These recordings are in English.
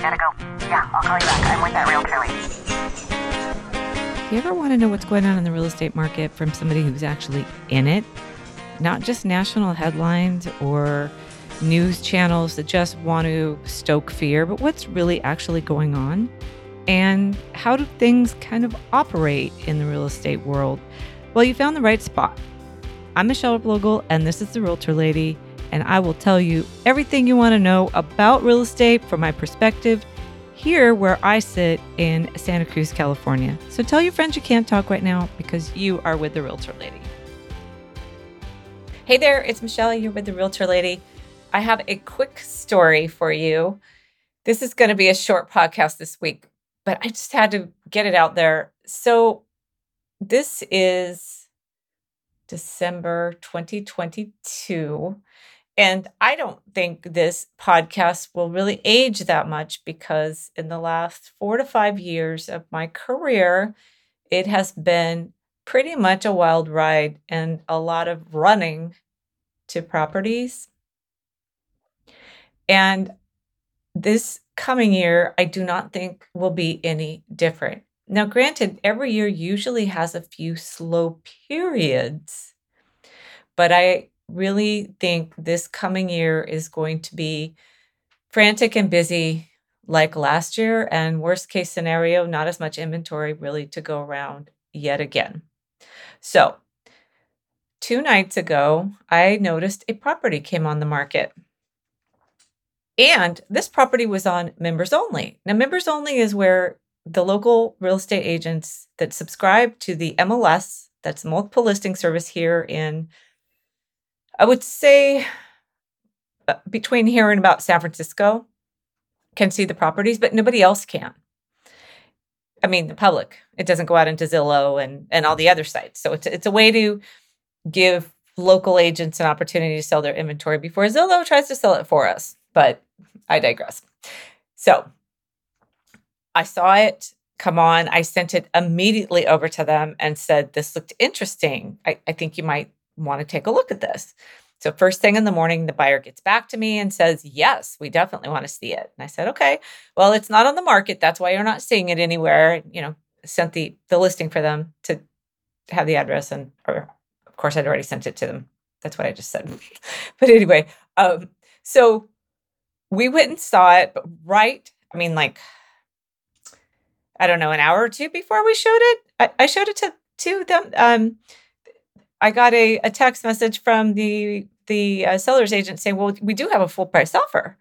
Gotta go. Yeah, I'll call you back. I'm with that lady. Do you ever want to know what's going on in the real estate market from somebody who's actually in it? Not just national headlines or news channels that just want to stoke fear, but what's really actually going on? And how do things kind of operate in the real estate world? Well, you found the right spot. I'm Michelle Replogle, and this is the Realtor Lady, and I will tell you everything you want to know about real estate from my perspective here where I sit in Santa Cruz, California. So tell your friends you can't talk right now because you are with the Realtor Lady. Hey there, it's Michelle. You're with the Realtor Lady. I have a quick story for you. This is going to be a short podcast this week, but I just had to get it out there. So, this is December 2022. And I don't think this podcast will really age that much because in the last four to five years of my career, it has been pretty much a wild ride and a lot of running to properties and this coming year, I do not think will be any different. Now, granted, every year usually has a few slow periods, but I really think this coming year is going to be frantic and busy like last year, and worst case scenario, not as much inventory really to go around yet again. So, two nights ago, I noticed a property came on the market. And this property was on members only. Now, members only is where the local real estate agents that subscribe to the MLS, that's multiple listing service here in, I would say, uh, between here and about San Francisco, can see the properties, but nobody else can. I mean, the public. It doesn't go out into Zillow and and all the other sites. So it's it's a way to give local agents an opportunity to sell their inventory before Zillow tries to sell it for us. But I digress. So I saw it come on. I sent it immediately over to them and said, This looked interesting. I, I think you might want to take a look at this. So, first thing in the morning, the buyer gets back to me and says, Yes, we definitely want to see it. And I said, Okay, well, it's not on the market. That's why you're not seeing it anywhere. You know, sent the, the listing for them to have the address. And, or of course, I'd already sent it to them. That's what I just said. but anyway, um, so we went and saw it, but right, I mean, like, I don't know, an hour or two before we showed it, I, I showed it to to them. Um, I got a, a text message from the the uh, seller's agent saying, "Well, we do have a full price offer,"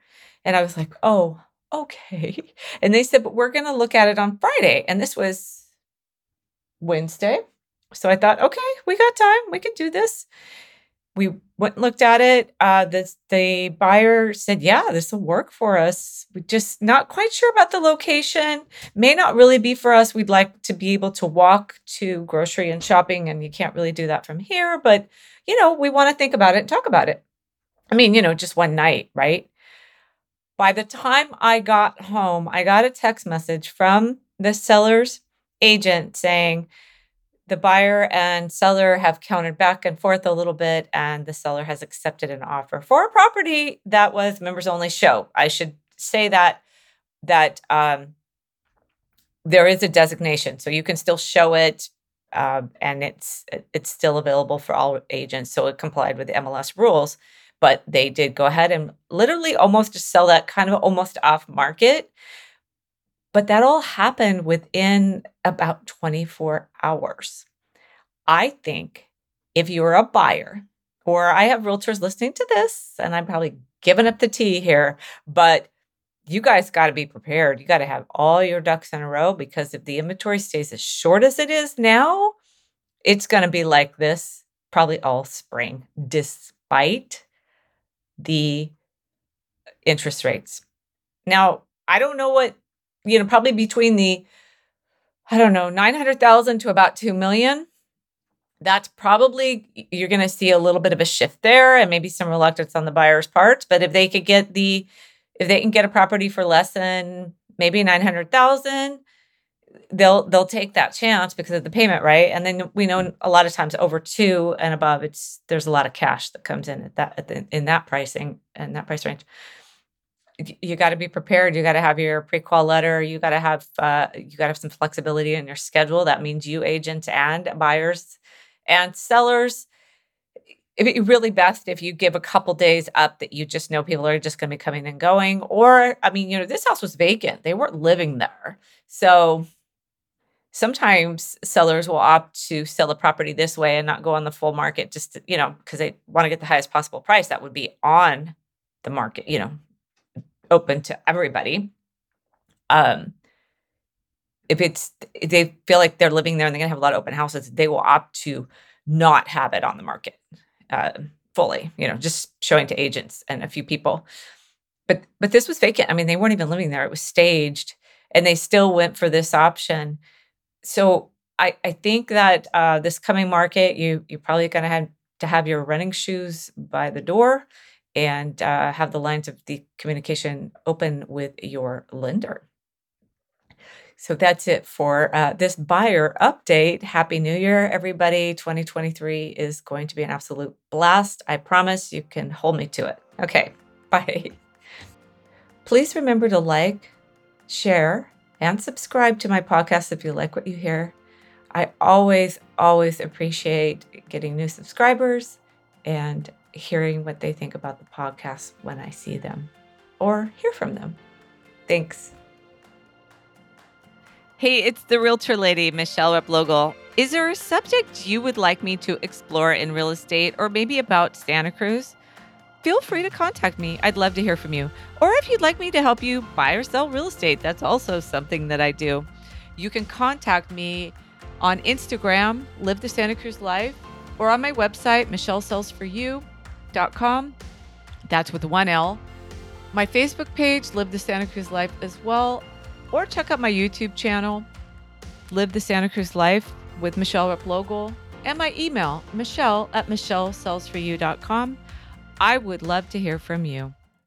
and I was like, "Oh, okay." And they said, "But we're going to look at it on Friday," and this was Wednesday. So I thought, okay, we got time. We can do this we went and looked at it. Uh, the, the buyer said, Yeah, this will work for us. We're just not quite sure about the location. May not really be for us. We'd like to be able to walk to grocery and shopping, and you can't really do that from here. But, you know, we want to think about it and talk about it. I mean, you know, just one night, right? By the time I got home, I got a text message from the seller's agent saying, the buyer and seller have counted back and forth a little bit, and the seller has accepted an offer for a property that was members only show. I should say that that um, there is a designation, so you can still show it, uh, and it's it's still available for all agents. So it complied with the MLS rules, but they did go ahead and literally almost sell that kind of almost off market. But that all happened within about 24 hours. I think if you're a buyer, or I have realtors listening to this, and I'm probably giving up the tea here, but you guys got to be prepared. You got to have all your ducks in a row because if the inventory stays as short as it is now, it's going to be like this probably all spring, despite the interest rates. Now, I don't know what you know, probably between the, I don't know, 900,000 to about 2 million. That's probably, you're going to see a little bit of a shift there and maybe some reluctance on the buyer's part. But if they could get the, if they can get a property for less than maybe 900,000, they'll they'll take that chance because of the payment right and then we know a lot of times over two and above it's there's a lot of cash that comes in at that at the, in that pricing and that price range you got to be prepared. You got to have your pre-qual letter. You got to have uh, you got to have some flexibility in your schedule. That means you agents and buyers and sellers. It'd be really best if you give a couple days up that you just know people are just going to be coming and going. Or, I mean, you know, this house was vacant; they weren't living there, so sometimes sellers will opt to sell the property this way and not go on the full market just to, you know because they want to get the highest possible price that would be on the market you know open to everybody. Um if it's if they feel like they're living there and they're going to have a lot of open houses they will opt to not have it on the market uh, fully you know just showing to agents and a few people. But but this was vacant. I mean they weren't even living there. It was staged and they still went for this option. So I, I think that uh, this coming market, you you're probably going to have to have your running shoes by the door, and uh, have the lines of the communication open with your lender. So that's it for uh, this buyer update. Happy New Year, everybody! 2023 is going to be an absolute blast. I promise. You can hold me to it. Okay, bye. Please remember to like, share and subscribe to my podcast if you like what you hear. I always, always appreciate getting new subscribers and hearing what they think about the podcast when I see them or hear from them. Thanks. Hey, it's the Realtor Lady, Michelle Replogle. Is there a subject you would like me to explore in real estate or maybe about Santa Cruz? feel free to contact me. I'd love to hear from you. Or if you'd like me to help you buy or sell real estate, that's also something that I do. You can contact me on Instagram, Live the Santa Cruz Life, or on my website, That's with one L. My Facebook page, Live the Santa Cruz Life, as well. Or check out my YouTube channel, Live the Santa Cruz Life with Michelle Replogle, and my email, michelle at michellesellsforyou.com. I would love to hear from you.